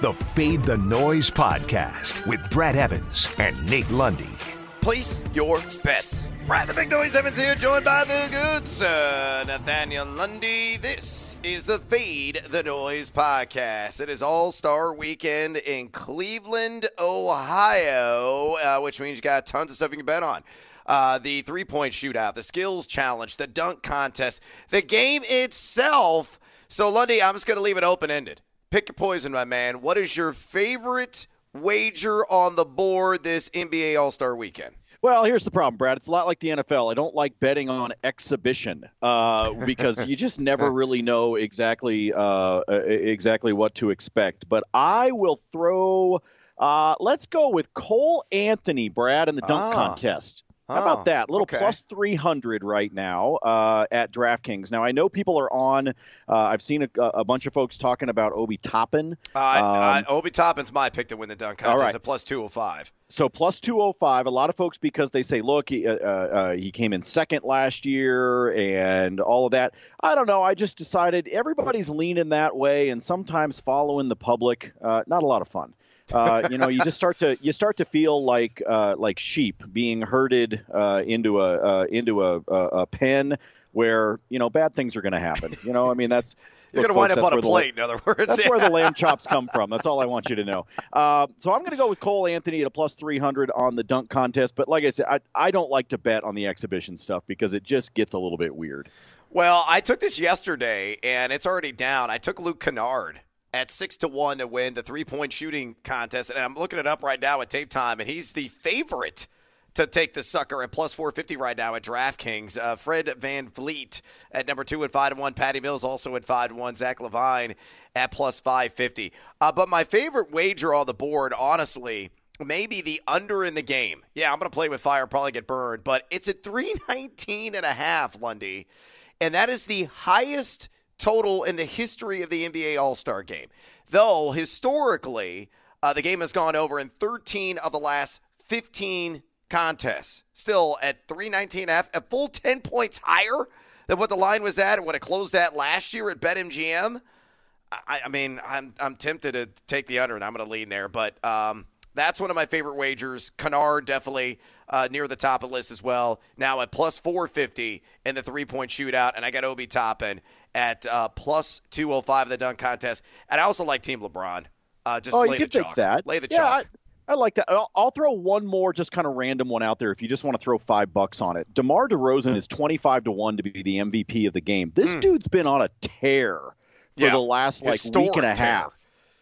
the Fade the Noise podcast with Brad Evans and Nate Lundy. Place your bets. Brad the Big Noise Evans here, joined by the good sir, Nathaniel Lundy. This is the Fade the Noise podcast. It is All Star Weekend in Cleveland, Ohio, uh, which means you got tons of stuff you can bet on. Uh, the three point shootout, the skills challenge, the dunk contest, the game itself. So, Lundy, I'm just going to leave it open ended. Pick your poison, my man. What is your favorite wager on the board this NBA All Star weekend? Well, here's the problem, Brad. It's a lot like the NFL. I don't like betting on exhibition uh, because you just never really know exactly uh, exactly what to expect. But I will throw. Uh, let's go with Cole Anthony, Brad, in the dunk Ah. contest. How about that? A little okay. plus 300 right now uh, at DraftKings. Now, I know people are on, uh, I've seen a, a bunch of folks talking about Obi Toppin. Uh, uh, Um, Obi Toppin's my pick to win the dunk contest right. at plus 205. So plus 205. A lot of folks because they say, look, he, uh, uh, he came in second last year and all of that. I don't know. I just decided everybody's leaning that way, and sometimes following the public, uh, not a lot of fun. Uh, you know, you just start to you start to feel like uh, like sheep being herded uh, into a uh, into a, a, a pen where you know bad things are going to happen. You know, I mean that's You're going to wind up on a where the- plate, in other words. that's where the lamb chops come from. That's all I want you to know. Uh, so I'm going to go with Cole Anthony at a plus 300 on the dunk contest. But like I said, I, I don't like to bet on the exhibition stuff because it just gets a little bit weird. Well, I took this yesterday, and it's already down. I took Luke Kennard at six to one to win the three point shooting contest, and I'm looking it up right now at tape time, and he's the favorite to take the sucker at plus 450 right now at DraftKings. Uh, Fred VanVleet at number two at five to one. Patty Mills also at five to one. Zach LaVine at plus 550. Uh, but my favorite wager on the board, honestly. Maybe the under in the game. Yeah, I'm going to play with fire, probably get burned, but it's at 319 and a half, Lundy and that is the highest total in the history of the NBA All Star game. Though historically, uh, the game has gone over in 13 of the last 15 contests. Still at 319 and a a full 10 points higher than what the line was at and what it closed at last year at BetMGM. I, I mean, I'm I'm tempted to take the under, and I'm going to lean there. But um, that's one of my favorite wagers. Kennard definitely uh, near the top of the list as well. Now at plus 450 in the three point shootout, and I got Obi Toppin at uh, plus 205 in the dunk contest. And I also like Team LeBron. Uh, just oh, lay you the chalk. that. Lay the yeah, chalk. I, I like that. I'll, I'll throw one more, just kind of random one out there if you just want to throw five bucks on it. DeMar DeRozan is 25 to 1 to be the MVP of the game. This dude's been on a tear for. Yeah. the last like Historic week and a tear.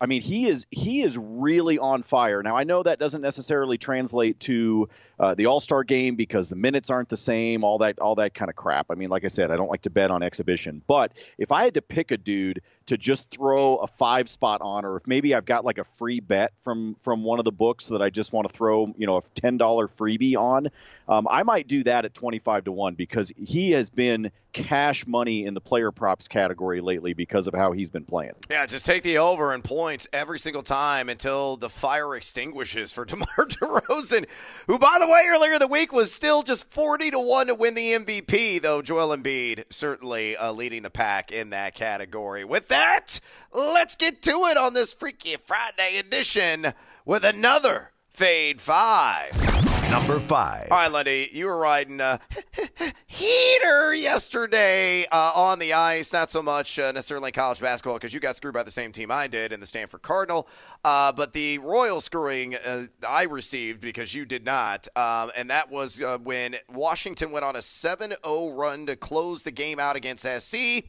I mean, he is he is really on fire. Now I know that doesn't necessarily translate to uh, the All Star game because the minutes aren't the same, all that all that kind of crap. I mean, like I said, I don't like to bet on exhibition, but if I had to pick a dude to just throw a five spot on, or if maybe I've got like a free bet from from one of the books that I just want to throw, you know, a ten dollar freebie on, um, I might do that at twenty five to one because he has been cash money in the player props category lately because of how he's been playing. Yeah, just take the over in points every single time until the fire extinguishes for DeMar DeRozan, who, by the way, earlier in the week was still just 40 to 1 to win the MVP, though Joel Embiid certainly uh, leading the pack in that category. With that, let's get to it on this Freaky Friday edition with another Fade 5. Number five. All right, Lundy, you were riding uh, heater yesterday uh, on the ice. Not so much uh, necessarily college basketball because you got screwed by the same team I did in the Stanford Cardinal. Uh, but the royal screwing uh, I received because you did not. Um, and that was uh, when Washington went on a 7 0 run to close the game out against SC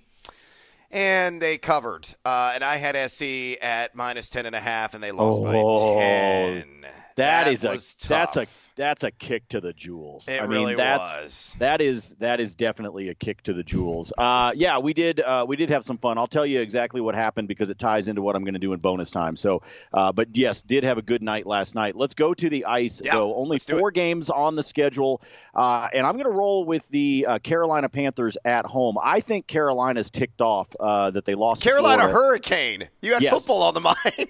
and they covered. Uh, and I had SC at minus ten and a half, and they lost Oh, by ten. that is a was that's a tough. That's a kick to the jewels. It I mean, really that's, was. That is that is definitely a kick to the jewels. Uh, yeah, we did uh, we did have some fun. I'll tell you exactly what happened because it ties into what I'm going to do in bonus time. So, uh, but yes, did have a good night last night. Let's go to the ice Yeah, though. Only four games on the schedule, uh, and I'm going to roll with the uh, Carolina Panthers at home. I think Carolina's ticked off uh, that they lost. Carolina Florida. Hurricane. You had Yes. football on the mind.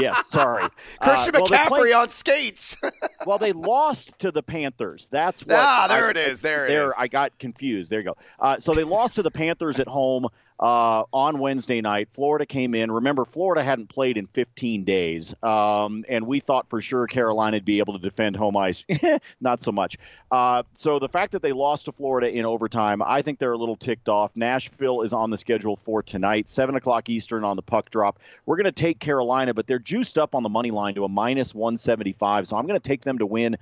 Yes, sorry. Christian well, McCaffrey played- on skates. well, they lost to the Panthers. That's what. Ah, there I- it is. There it there, is. I got confused. There you go. Uh, so they lost to the Panthers at home. Uh, on Wednesday night. Florida came in. Remember, Florida hadn't played in 15 days, um, and we thought for sure Carolina would be able to defend home ice. Not so much. Uh, so the fact that they lost to Florida in overtime, I think they're a little ticked off. Nashville is on the schedule for tonight, 7 o'clock Eastern on the puck drop. We're going to take Carolina, but they're juiced up on the money line to a minus 175, so I'm going to take them to win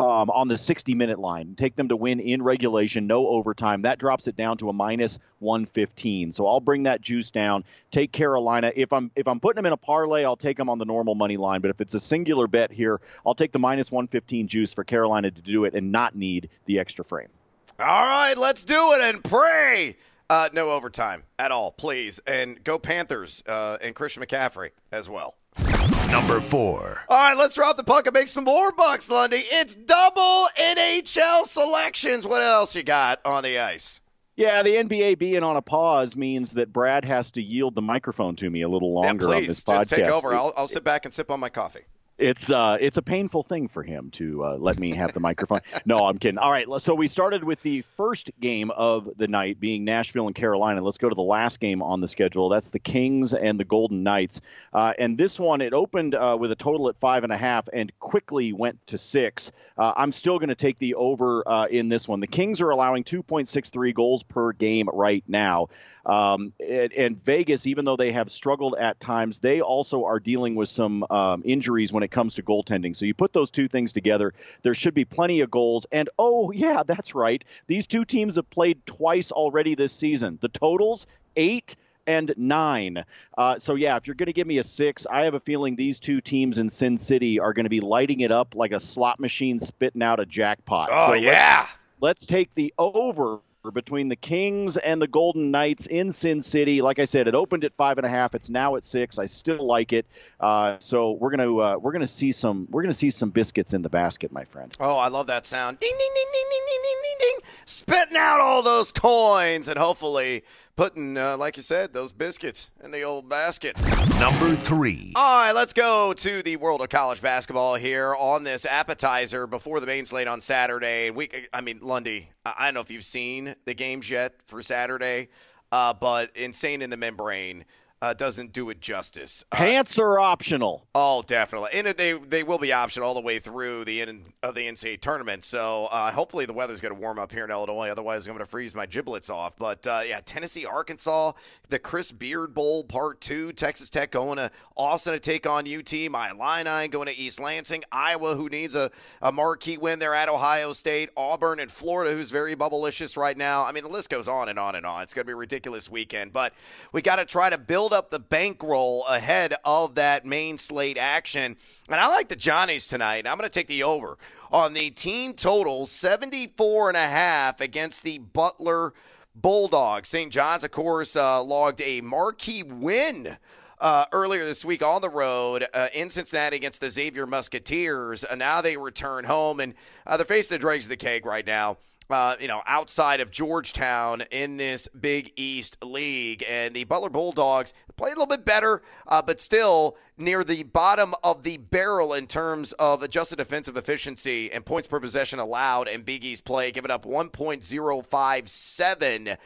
um, on the 60 minute line. Take them to win in regulation, no overtime. That drops it down to a minus 115. So I'll bring that juice down. Take Carolina. If I'm if I'm putting them in a parlay, I'll take them on the normal money line. But if it's a singular bet here, I'll take the minus 115 juice for Carolina to do it and not need the extra frame. All right, let's do it and pray. Uh, no overtime at all, please. And go Panthers uh, and Christian McCaffrey as well. Number four. All right, let's drop the puck and make some more bucks, Lundy. It's double NHL selections. What else you got on the ice? Yeah, the NBA being on a pause means that Brad has to yield the microphone to me a little longer yeah, on this podcast. Just take over. I'll, I'll sit back and sip on my coffee it's uh, it's a painful thing for him to uh, let me have the microphone. no, I'm kidding. All right, so we started with the first game of the night being Nashville and Carolina. Let's go to the last game on the schedule. That's the Kings and the Golden Knights. Uh, and this one, it opened uh, with a total at five and a half and quickly went to six. Uh, I'm still going to take the over uh, in this one. The Kings are allowing 2.63 goals per game right now. Um, and, and, Vegas, even though they have struggled at times, they also are dealing with some um, injuries when it comes to goaltending. So you put those two things together, there should be plenty of goals. And oh, yeah, that's right. These two teams have played twice already this season. The totals, eight and nine. Uh, so yeah, if you're going to give me a six, I have a feeling these two teams in Sin City are going to be lighting it up like a slot machine spitting out a jackpot. Oh so yeah. Let's, let's take the over between the Kings and the Golden Knights in Sin City. Like I said, it opened at five and a half. It's now at six. I still like it. Uh, so we're gonna uh, we're gonna see some we're gonna see some biscuits in the basket, my friend. Oh, I love that sound. Ding ding ding ding ding Spitting out all those coins and hopefully putting, uh, like you said, those biscuits in the old basket. Number three. All right, let's go to the world of college basketball here on this appetizer before the main slate on Saturday. We, I mean, Lundy, I don't know if you've seen the games yet for Saturday, uh, but insane in the membrane uh, doesn't do it justice. Uh, Pants are optional. Oh, definitely, and they they will be optional all the way through the end of the NCAA tournament. So uh, hopefully the weather's going to warm up here in Illinois. Otherwise, I'm going to freeze my giblets off. But uh, yeah, Tennessee, Arkansas, the Chris Beard Bowl Part Two, Texas Tech going to Austin to take on UT. My Illini going to East Lansing, Iowa, who needs a, a marquee win. They're at Ohio State, Auburn, and Florida, who's very bubblicious right now. I mean, the list goes on and on and on. It's going to be a ridiculous weekend, but we got to try to build build up the bankroll ahead of that main slate action. And I like the Johnnies tonight. I'm going to take the over on the team total 74 and a half against the Butler Bulldogs. St. John's, of course, uh, logged a marquee win. Uh, earlier this week on the road uh, in Cincinnati against the Xavier Musketeers. Uh, now they return home, and uh, they're facing the dregs of the keg right now uh, you know, outside of Georgetown in this Big East League. And the Butler Bulldogs played a little bit better, uh, but still near the bottom of the barrel in terms of adjusted defensive efficiency and points per possession allowed in Big East play, giving up 1.057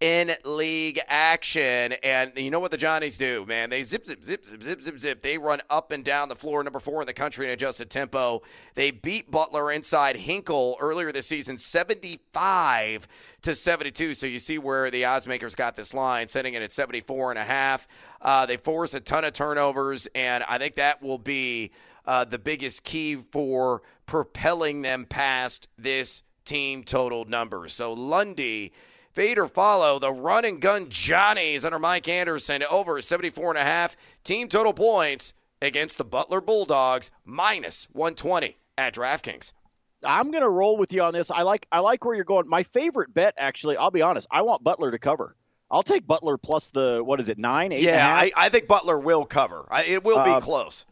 in league action. And you know what the Johnnies do, man? They zip, zip, zip, zip, zip, zip, zip. They run up and down the floor, number four in the country in adjusted tempo. They beat Butler inside Hinkle earlier this season, 75 to 72. So you see where the odds makers got this line, setting it at 74 and a half. Uh, they force a ton of turnovers, and I think that will be uh, the biggest key for propelling them past this team total number. So Lundy Fade or follow the run and gun Johnnies under Mike Anderson over 74 and a half team total points against the Butler Bulldogs minus 120 at DraftKings. I'm going to roll with you on this. I like I like where you're going. My favorite bet, actually, I'll be honest. I want Butler to cover. I'll take Butler plus the what is it nine eight? Yeah, I, I, think Butler will cover. I, it will be uh, close.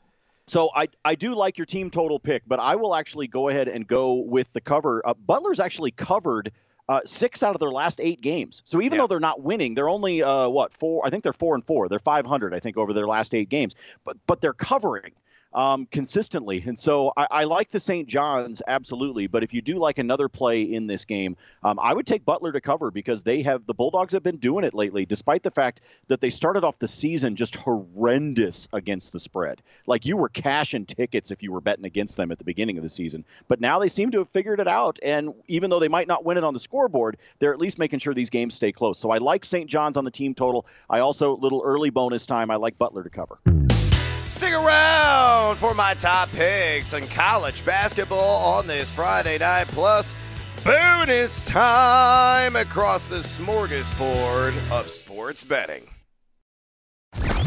So I I do like your team total pick, but I will actually go ahead and go with the cover. Uh, Butler's actually covered uh, six out of their last eight games. So even yeah. though they're not winning, they're only uh, what four? I think they're four and four. They're 500, I think, over their last eight games. But but they're covering. Um, consistently. And so I, I, like the St. John's absolutely. But if you do like another play in this game, um, I would take Butler to cover because they have the Bulldogs have been doing it lately, despite the fact that they started off the season just horrendous against the spread. Like you were cashing tickets if you were betting against them at the beginning of the season. But now they seem to have figured it out. And even though they might not win it on the scoreboard, they're at least making sure these games stay close. So I like St. John's on the team total. I also little early bonus time. I like Butler to cover. Stick around for my top picks in college basketball on this Friday night. Plus, bonus time across the smorgasbord of sports betting.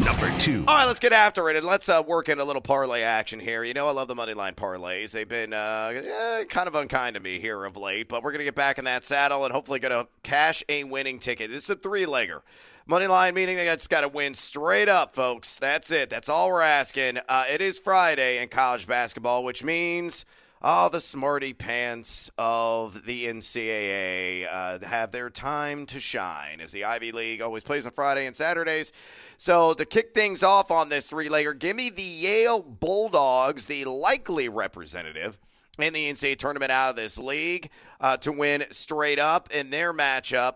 Number two. All right, let's get after it and let's uh, work in a little parlay action here. You know, I love the money line parlays. They've been uh, eh, kind of unkind to me here of late, but we're going to get back in that saddle and hopefully get a cash a winning ticket. This is a three legger. Money line meaning they just got to win straight up, folks. That's it. That's all we're asking. Uh, it is Friday in college basketball, which means all the smarty pants of the NCAA uh, have their time to shine as the Ivy League always plays on Friday and Saturdays. So to kick things off on this three-legger, give me the Yale Bulldogs, the likely representative in the NCAA tournament out of this league, uh, to win straight up in their matchup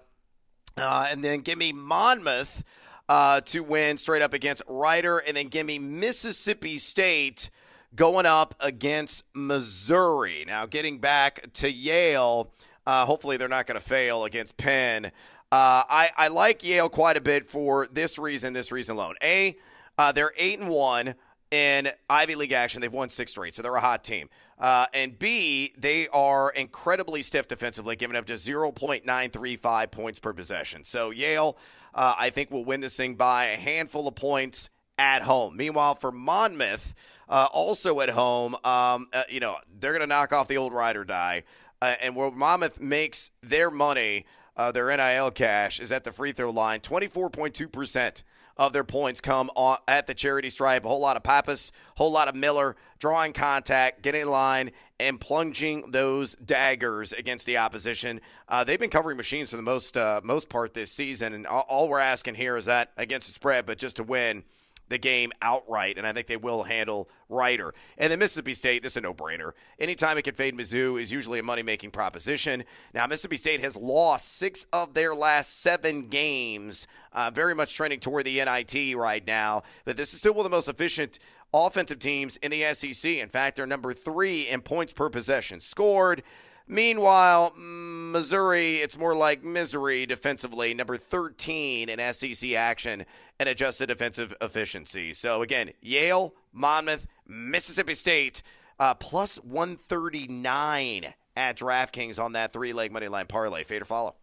uh, and then give me Monmouth uh, to win straight up against Rider. And then give me Mississippi State going up against Missouri. Now, getting back to Yale, uh, hopefully they're not going to fail against Penn. Uh, I, I like Yale quite a bit for this reason, this reason alone. A, uh, they're 8 and 1 in Ivy League action. They've won six straight, so they're a hot team. Uh, and B, they are incredibly stiff defensively, giving up just 0.935 points per possession. So Yale, uh, I think, will win this thing by a handful of points at home. Meanwhile, for Monmouth, uh, also at home, um, uh, you know, they're going to knock off the old ride or die. Uh, and where Monmouth makes their money, uh, their NIL cash, is at the free throw line, 24.2% of their points come on, at the charity stripe. A whole lot of Papas, a whole lot of Miller drawing contact, getting in line, and plunging those daggers against the opposition. Uh, they've been covering machines for the most uh, most part this season, and all, all we're asking here is that against the spread, but just to win the game outright, and I think they will handle Rider. And then Mississippi State, this is a no-brainer. Anytime it can fade Mizzou is usually a money-making proposition. Now, Mississippi State has lost six of their last seven games, uh, very much trending toward the NIT right now. But this is still one of the most efficient offensive teams in the SEC. In fact, they're number three in points per possession scored. Meanwhile, Missouri, it's more like misery defensively, number 13 in SEC action and adjusted defensive efficiency. So again, Yale, Monmouth, Mississippi State, uh, plus 139 at DraftKings on that three leg money line parlay. Fade or follow?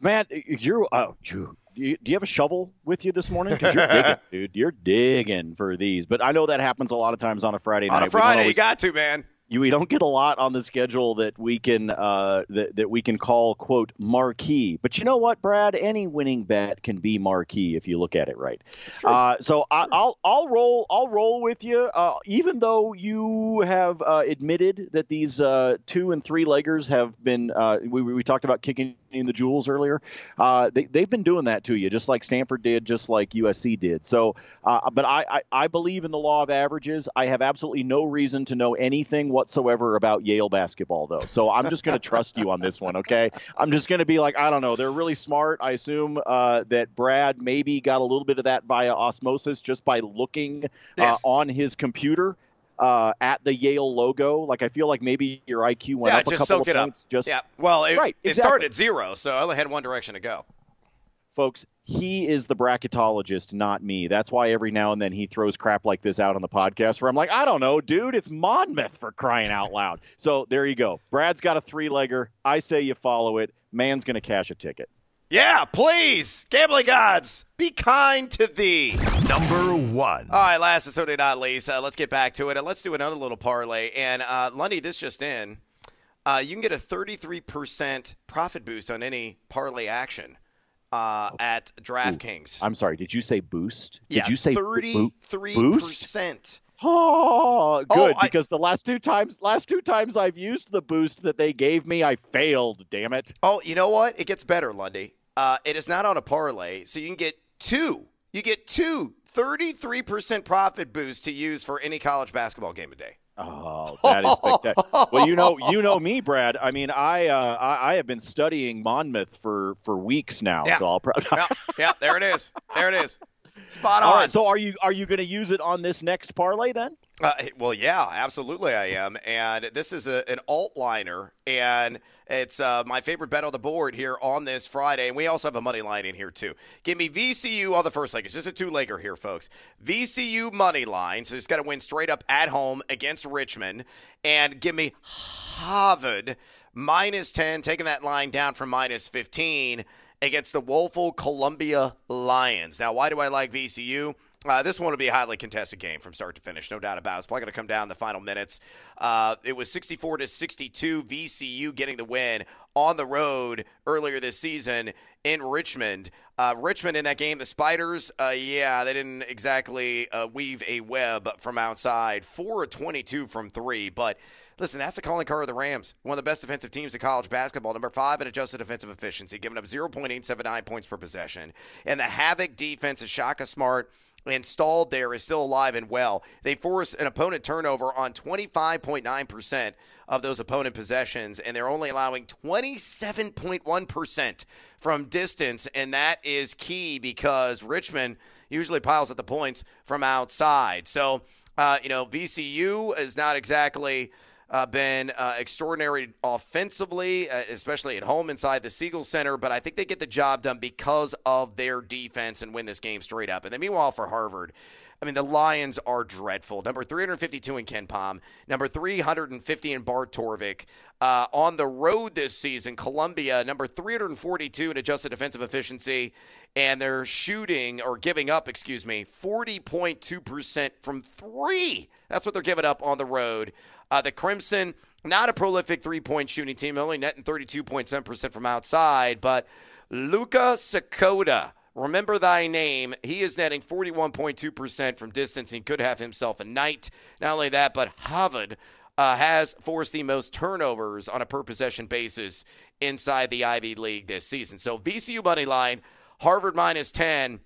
Man, you're uh, you, do you have a shovel with you this morning? Because you're digging, dude. You're digging for these. But I know that happens a lot of times on a Friday night. On a Friday, always, you got to, man you, we don't get a lot on the schedule that we can uh, that, that we can call quote marquee. But you know what, Brad? Any winning bet can be marquee if you look at it right. Uh, so I, will I'll roll I'll roll with you, uh, even though you have uh, admitted that these uh, two and three leggers have been. Uh, we, we talked about kicking in the jewels earlier. they they've been doing that to you, just like Stanford did, just like USC did. So, but I, I I believe in the law of averages. I have absolutely no reason to know anything. Whatsoever about Yale basketball, though. So I'm just going to trust you on this one, okay? I'm just going to be like, I don't know. They're really smart. I assume uh, that Brad maybe got a little bit of that via osmosis just by looking uh, yes. on his computer. Uh, at the Yale logo. Like I feel like maybe your IQ went yeah, up a couple of points. Up. Just yeah. Well, it, right, it exactly. started zero, so I only had one direction to go. Folks, he is the bracketologist, not me. That's why every now and then he throws crap like this out on the podcast where I'm like, I don't know, dude, it's Monmouth for crying out loud. So there you go. Brad's got a three legger. I say you follow it. Man's going to cash a ticket. Yeah, please. Gambling gods, be kind to thee. Number one. All right, last and certainly not least, uh, let's get back to it. And let's do another little parlay. And uh, Lundy, this just in. Uh, you can get a 33% profit boost on any parlay action uh, at DraftKings. I'm sorry. Did you say boost? Did yeah, you say thirty-three percent? Oh, good. Oh, I, because the last two times, last two times I've used the boost that they gave me, I failed. Damn it. Oh, you know what? It gets better, Lundy. Uh, it is not on a parlay, so you can get two. You get two 33% profit boost to use for any college basketball game a day. Oh, that is spectacular. well, you know, you know me, Brad. I mean, I, uh, I, I have been studying Monmouth for for weeks now. Yeah. So I'll probably. yeah, yeah, there it is. There it is. Spot on. Right. So are you are you going to use it on this next parlay then? Uh, well, yeah, absolutely, I am. And this is a, an alt liner, and it's uh, my favorite bet on the board here on this Friday. And we also have a money line in here too. Give me VCU on the first leg. It's just a two legger here, folks. VCU money line. So it's got to win straight up at home against Richmond, and give me Harvard minus ten, taking that line down from minus fifteen against the woeful Columbia Lions. Now, why do I like VCU? Uh, this one will be a highly contested game from start to finish, no doubt about it. It's probably going to come down the final minutes. Uh, it was 64 to 62, VCU getting the win on the road earlier this season in Richmond. Uh, Richmond in that game, the Spiders, uh, yeah, they didn't exactly uh, weave a web from outside. Four of 22 from three, but Listen, that's the calling card of the Rams. One of the best defensive teams in college basketball. Number five in adjusted defensive efficiency, giving up 0.879 points per possession. And the Havoc defense is Shaka Smart installed there is still alive and well. They force an opponent turnover on 25.9% of those opponent possessions, and they're only allowing 27.1% from distance, and that is key because Richmond usually piles up the points from outside. So, uh, you know, VCU is not exactly uh, been uh, extraordinary offensively, uh, especially at home inside the Siegel Center. But I think they get the job done because of their defense and win this game straight up. And then meanwhile for Harvard, I mean the Lions are dreadful. Number 352 in KenPom, number 350 in Bart Torvik. Uh, on the road this season, Columbia number 342 in adjusted defensive efficiency, and they're shooting or giving up, excuse me, 40.2% from three. That's what they're giving up on the road. Uh, the Crimson, not a prolific three point shooting team, only netting 32.7% from outside, but Luka Sakota. Remember thy name. He is netting 41.2% from distance. He could have himself a night. Not only that, but Harvard uh, has forced the most turnovers on a per possession basis inside the Ivy League this season. So VCU money line, Harvard minus 10.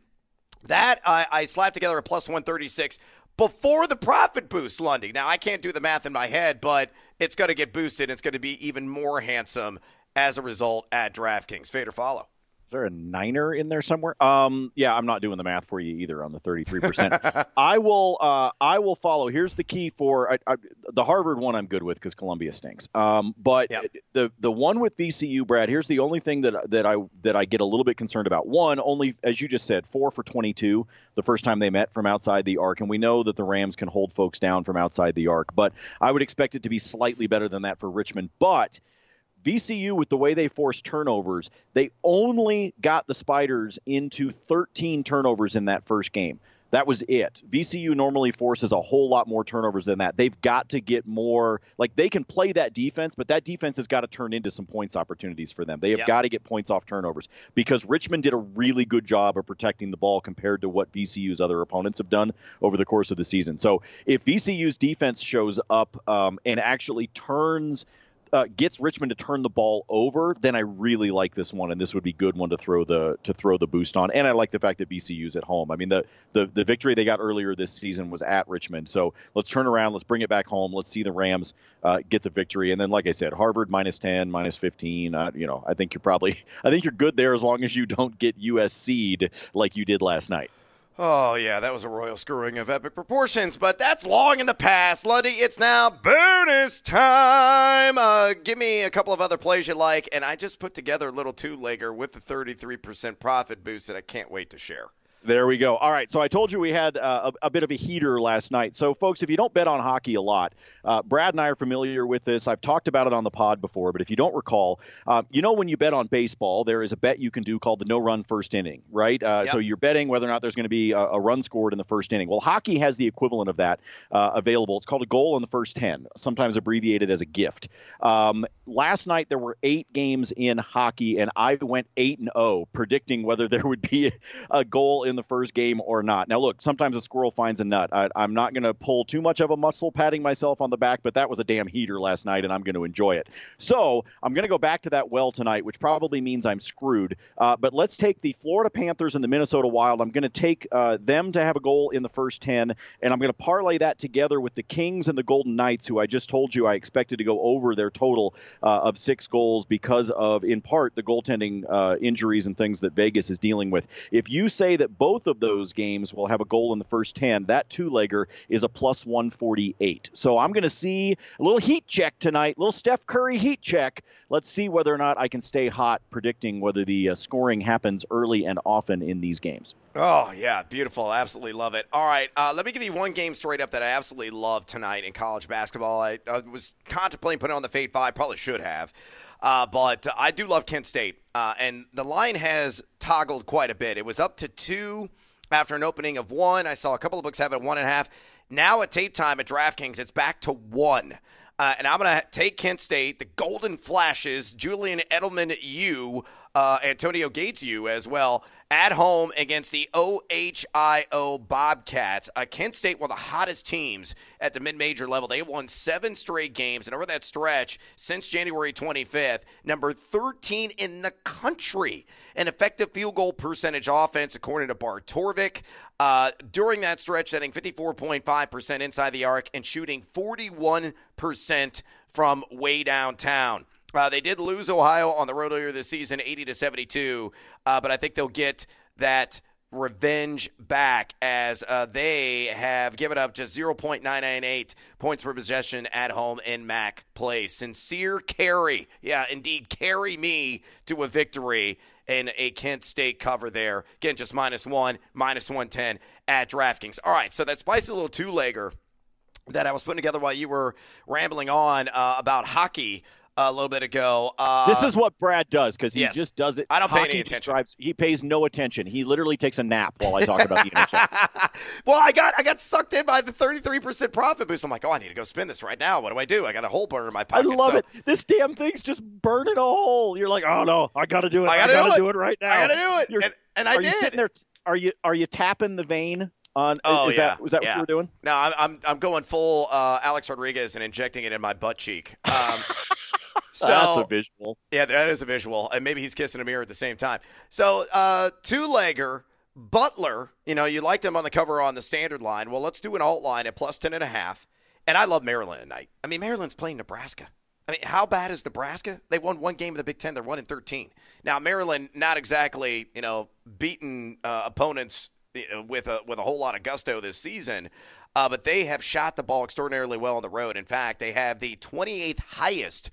That I, I slapped together a plus 136 before the profit boost, Lundy. Now, I can't do the math in my head, but it's going to get boosted. It's going to be even more handsome as a result at DraftKings. Fade or follow. Is there a niner in there somewhere? Um, yeah, I'm not doing the math for you either on the 33%. I will. Uh, I will follow. Here's the key for I, I, the Harvard one. I'm good with because Columbia stinks. Um, but yep. the the one with VCU, Brad. Here's the only thing that that I that I get a little bit concerned about. One, only as you just said, four for 22 the first time they met from outside the arc, and we know that the Rams can hold folks down from outside the arc. But I would expect it to be slightly better than that for Richmond. But VCU, with the way they forced turnovers, they only got the Spiders into 13 turnovers in that first game. That was it. VCU normally forces a whole lot more turnovers than that. They've got to get more. Like they can play that defense, but that defense has got to turn into some points opportunities for them. They have yep. got to get points off turnovers because Richmond did a really good job of protecting the ball compared to what VCU's other opponents have done over the course of the season. So if VCU's defense shows up um, and actually turns uh, gets Richmond to turn the ball over, then I really like this one, and this would be good one to throw the to throw the boost on. And I like the fact that VCU's at home. I mean, the the the victory they got earlier this season was at Richmond, so let's turn around, let's bring it back home, let's see the Rams uh, get the victory, and then like I said, Harvard minus ten, minus fifteen. Uh, you know, I think you're probably I think you're good there as long as you don't get USC'd like you did last night. Oh, yeah, that was a royal screwing of epic proportions, but that's long in the past. Lundy, it's now bonus time. Uh, give me a couple of other plays you like, and I just put together a little two legger with the 33% profit boost that I can't wait to share. There we go. All right. So I told you we had uh, a, a, bit of a heater last night. So, folks, if you don't bet on hockey a lot, uh, Brad and I are familiar with this. I've talked about it on the pod before, but if you don't recall, uh, you know when you bet on baseball, there is a bet you can do called the no run first inning, right? Uh, yep. So you're betting whether or not there's going to be a, a, run scored in the first inning. Well, hockey has the equivalent of that uh, available. It's called a goal in the first 10, sometimes abbreviated as a gift. Um, last night there were eight games in hockey, and I went 8 and 0 predicting whether there would be a goal in the first game or not. Now, look, sometimes a squirrel finds a nut. I, am not going to pull too much of a muscle patting myself on the the back, but that was a damn heater last night, and I'm going to enjoy it. So I'm going to go back to that well tonight, which probably means I'm screwed. Uh, but let's take the Florida Panthers and the Minnesota Wild. I'm going to take uh, them to have a goal in the first 10, and I'm going to parlay that together with the Kings and the Golden Knights, who I just told you I expected to go over their total uh, of six goals because of, in part, the goaltending uh, injuries and things that Vegas is dealing with. If you say that both of those games will have a goal in the first 10, that two legger is a plus 148. So I'm going to see a little heat check tonight, little Steph Curry heat check. Let's see whether or not I can stay hot predicting whether the uh, scoring happens early and often in these games. Oh, yeah, beautiful. Absolutely love it. All right, uh, let me give you one game straight up that I absolutely love tonight in college basketball. I, I was contemplating putting on the Fade 5, probably should have. Uh, but I do love Kent State, uh, and the line has toggled quite a bit. It was up to two after an opening of one. I saw a couple of books have it one and a half. Now at tape time at DraftKings, it's back to one. Uh, and I'm going to take Kent State, the Golden Flashes, Julian Edelman U, uh, Antonio Gates you as well, at home against the OHIO Bobcats. Uh, Kent State, one of the hottest teams at the mid major level. They won seven straight games, and over that stretch since January 25th, number 13 in the country. An effective field goal percentage offense, according to Bart Torvik. Uh, during that stretch, setting 54.5% inside the arc and shooting 41% from way downtown. Uh, they did lose Ohio on the road earlier this season, 80 to 72, uh, but I think they'll get that revenge back as uh, they have given up just 0.998 points per possession at home in MAC play. Sincere carry, yeah, indeed, carry me to a victory in a Kent State cover there. Again, just minus one, minus 110 at DraftKings. All right, so that spicy little two legger that I was putting together while you were rambling on uh, about hockey a little bit ago. Uh, this is what Brad does because he yes. just does it. I don't pay any attention. drives- he pays no attention. He literally takes a nap while I talk about the NHL. well, I got I got sucked in by the 33% profit boost. I'm like, oh, I need to go spin this right now. What do I do? I got a hole burner in my pocket. I love so it. This damn thing's just burning a hole. You're like, oh no, I got to do it. I gotta do it. do it right now. I got to do it. You're- and, and I are did. you sitting there? Are you are you tapping the vein on? Oh, is yeah. that was that Yeah. what you were doing? No, I'm, I'm, I'm going full uh, Alex Rodriguez and injecting it in my butt cheek. Um, so That's a visual. Yeah, that is a visual, and maybe he's kissing a mirror at the same time. So, uh, two legger Butler. You know, you like them on the cover on the standard line. Well, let's do an alt line at plus ten and a half. And I love Maryland tonight. I mean, Maryland's playing Nebraska. I mean, how bad is Nebraska? They won one game of the Big Ten. They're one in thirteen. Now, Maryland not exactly you know beaten uh, opponents with a with a whole lot of gusto this season. Uh, but they have shot the ball extraordinarily well on the road. In fact, they have the 28th highest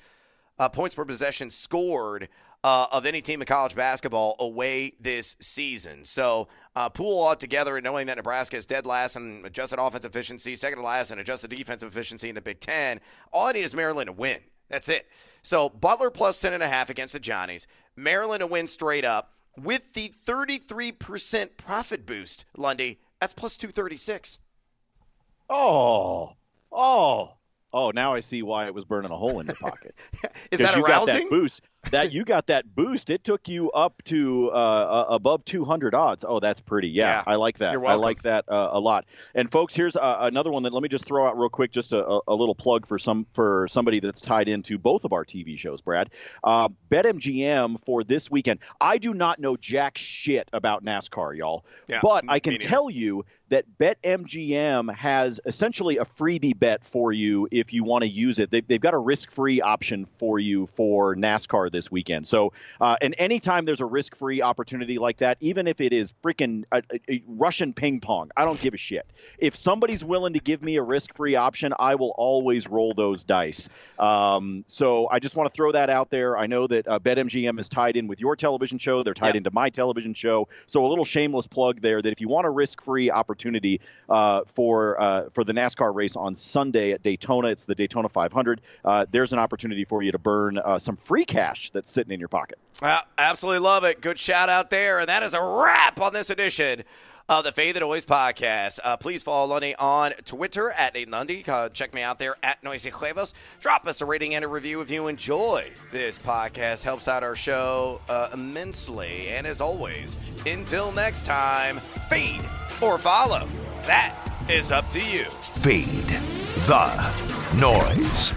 uh, points per possession scored uh, of any team in college basketball away this season. So uh, pool all together and knowing that Nebraska is dead last in adjusted offensive efficiency, second to last in adjusted defensive efficiency in the Big Ten. All I need is Maryland to win. That's it. So Butler plus 10.5 against the Johnnies. Maryland to win straight up with the 33% profit boost, Lundy. That's plus 236. Oh, oh, oh! Now I see why it was burning a hole in your pocket. Is that you got that boost? That you got that boost. It took you up to uh, uh, above 200 odds. Oh, that's pretty. Yeah, Yeah. I like that. I like that uh, a lot. And folks, here's uh, another one that let me just throw out real quick, just a, a- a little plug for some for somebody that's tied into both of our TV shows. Brad, uh, BetMGM for this weekend. I do not know jack shit about NASCAR, y'all, Yeah, but I can tell you that BetMGM has essentially a freebie bet for you if you want to use it. They've, they've got a risk-free option for you for NASCAR this weekend. So, uh, and anytime there's a risk-free opportunity like that, even if it is freaking a, a- a Russian ping pong, I don't give a shit. If somebody's willing to give me a risk-free option, I will always roll those dice. Um, so I just want to throw that out there. I know that uh, BetMGM is tied in with your television show. They're tied Yep. into my television show. So a little shameless plug there that if you want a risk-free opportunity uh, for uh, for the NASCAR race on Sunday at Daytona, it's the Daytona 500. Uh, there's an opportunity for you to burn some free cash that's sitting in your pocket. Absolutely love it. Good shout out there. And that is a wrap on this edition of the Fade the Noise podcast. Uh, please follow Lundy on Twitter at Nate Lundy. Uh, check me out there at Noisy Huevos. Drop us a rating and a review if you enjoy this podcast. Helps out our show uh, immensely. And as always, until next time, fade or follow. That is up to you. Fade the Noise.